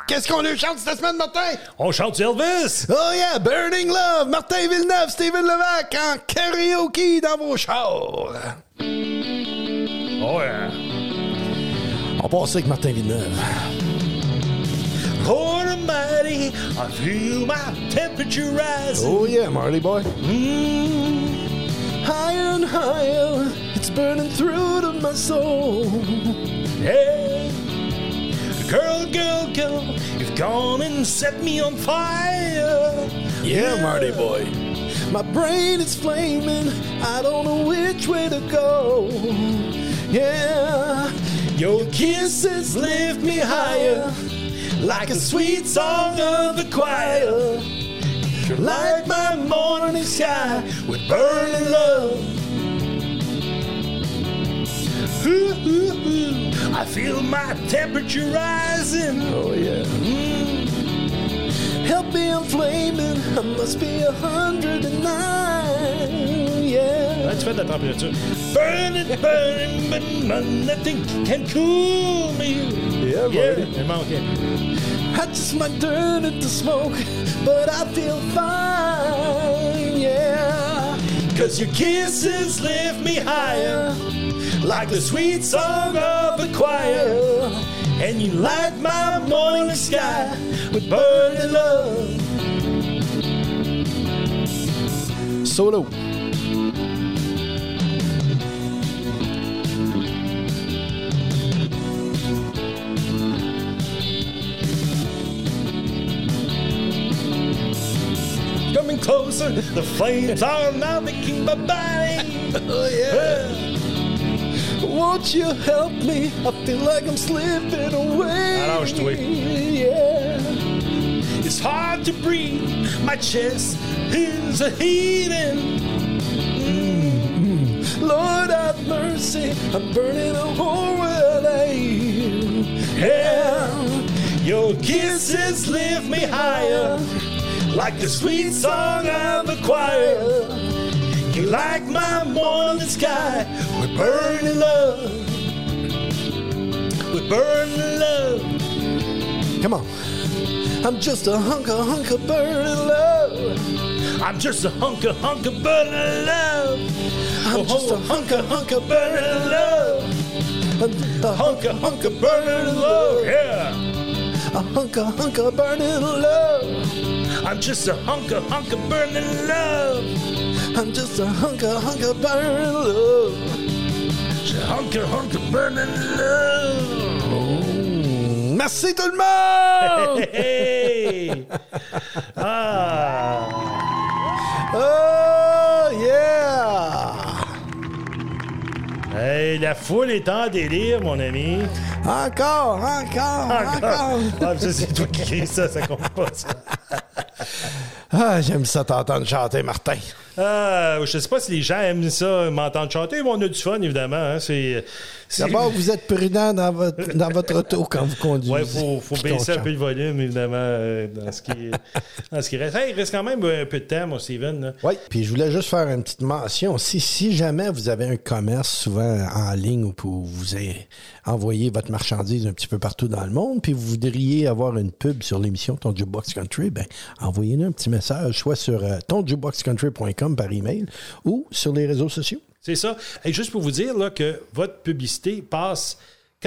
Qu'est-ce qu'on lui chante cette semaine, Martin? On chante Elvis. Oh yeah, Burning Love, Martin Villeneuve, Steven Levac en karaoke dans vos chars. Oh yeah. On passe avec Martin Villeneuve. Lord Almighty, I feel my temperature rising. Oh yeah, Marley boy. Higher and higher, it's burning through to my soul. Yeah. Girl, girl, girl, you've gone and set me on fire. Yeah, Marty boy. My brain is flaming. I don't know which way to go. Yeah, your kisses lift me higher, like a sweet song of the choir. You're like my morning sky with burning love. Ooh, ooh, ooh. I feel my temperature rising. Oh yeah. Hmm. Help me, I'm flaming. I must be a hundred and nine. Yeah. Ouais, tu fais de la température. Burning, burning, but nothing can cool me. Yeah, Yeah, buddy. il manquait. I just might turn it to smoke, but I feel fine, yeah. Cause your kisses lift me higher, like the sweet song of the choir. And you light my morning sky with burning love. Solo. Coming closer, the flames are now making my body. Oh, yeah. Won't you help me? I feel like I'm slipping away. Yeah. It's hard to breathe. My chest is a heaving. Mm-hmm. Lord have mercy, I'm burning a hole where I am. Yeah, Your kisses lift me higher, like the sweet song of the choir. You like my morning sky burning love. with burning love. Come on. I'm just a hunk of hunk of burning love. I'm just a hunk of hunk of burning love. I'm just a hunk of hunk of burning love. I'm a hunk of hunk of burning love. Yeah. A hunk of hunk of burning love. I'm just a hunk of hunk of burning love. I'm just a hunk of hunk of burning love. Of hunk of burning love. Merci tout le monde! Hey! Ah! Oh yeah! Hey, la foule est en délire, mon ami. Encore, encore, encore? Ah, ça, c'est toi qui crie ça, ça compte pas, ça. Ah, j'aime ça t'entendre chanter, Martin. Ah, je sais pas si les gens aiment ça, m'entendre chanter, mais on a du fun, évidemment. hein. C'est. D'abord, vous êtes prudent dans votre, dans votre auto quand vous conduisez. Ouais, faut, faut baisser un peu le volume, évidemment, euh, dans ce qui, dans ce qui reste. Hey, il reste quand même un peu de temps, mon Steven. Oui, puis je voulais juste faire une petite mention. Si, si jamais vous avez un commerce souvent en ligne où vous envoyé votre marchandise un petit peu partout dans le monde, puis vous voudriez avoir une pub sur l'émission Ton Jukebox Country, ben envoyez-nous un petit message, soit sur euh, tonjukeboxcountry.com par email ou sur les réseaux sociaux. C'est ça. Et juste pour vous dire là, que votre publicité passe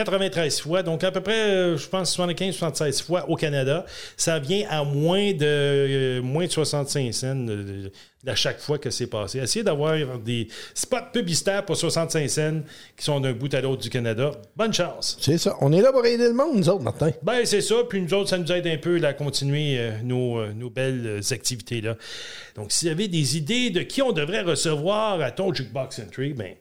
93 fois, donc à peu près, euh, je pense, 75-76 fois au Canada. Ça vient à moins de, euh, moins de 65 cents de- à chaque fois que c'est passé. Essayez d'avoir des spots publicitaires pour 65 cents qui sont d'un bout à l'autre du Canada. Bonne chance. C'est ça. On est là pour aider le monde, nous autres, Martin. Ben, c'est ça. Puis nous autres, ça nous aide un peu là, à continuer euh, nos, euh, nos belles euh, activités-là. Donc, si vous avez des idées de qui on devrait recevoir à ton Jukebox Entry, ben,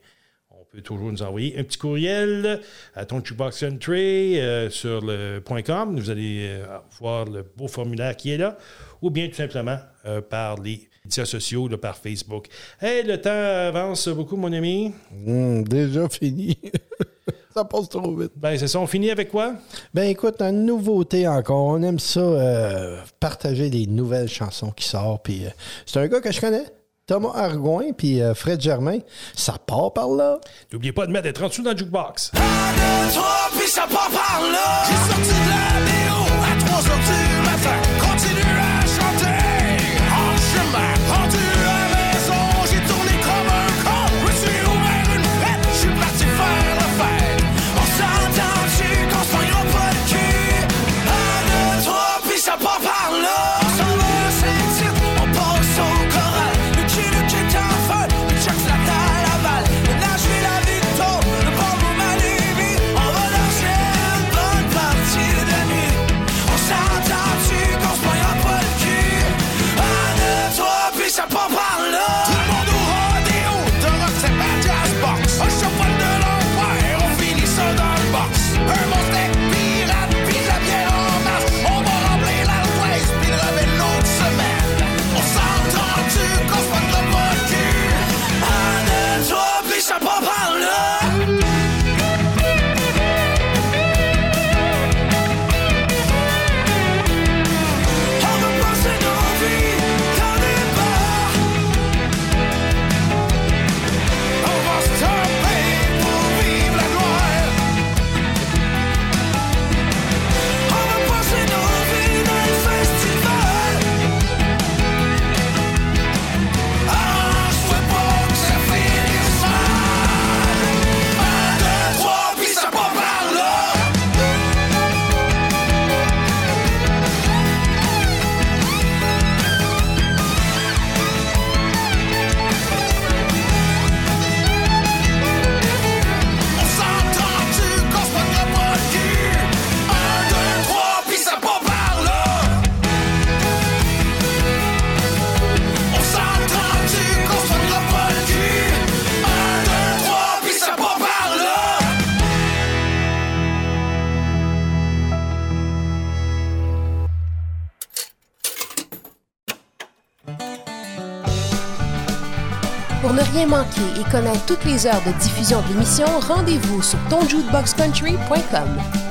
on peut toujours nous envoyer un petit courriel à ton Jukebox Entry euh, sur le .com. Vous allez euh, voir le beau formulaire qui est là. Ou bien tout simplement euh, par les médias sociaux, là, par Facebook. Hey, le temps avance beaucoup, mon ami. Hum, déjà fini. ça passe trop vite. Ben, c'est ça. On finit avec quoi? Ben écoute, une nouveauté encore. On aime ça, euh, partager des nouvelles chansons qui sortent. Puis euh, c'est un gars que je connais. Thomas Argoin puis euh, Fred Germain. Ça part par là. N'oubliez pas de mettre des 30 sous dans le jukebox. 1, 2, 3, puis ça part par là. J'ai sorti de la BO à 3 sorties. connaître toutes les heures de diffusion de l'émission, rendez-vous sur tonjukeboxcountry.com.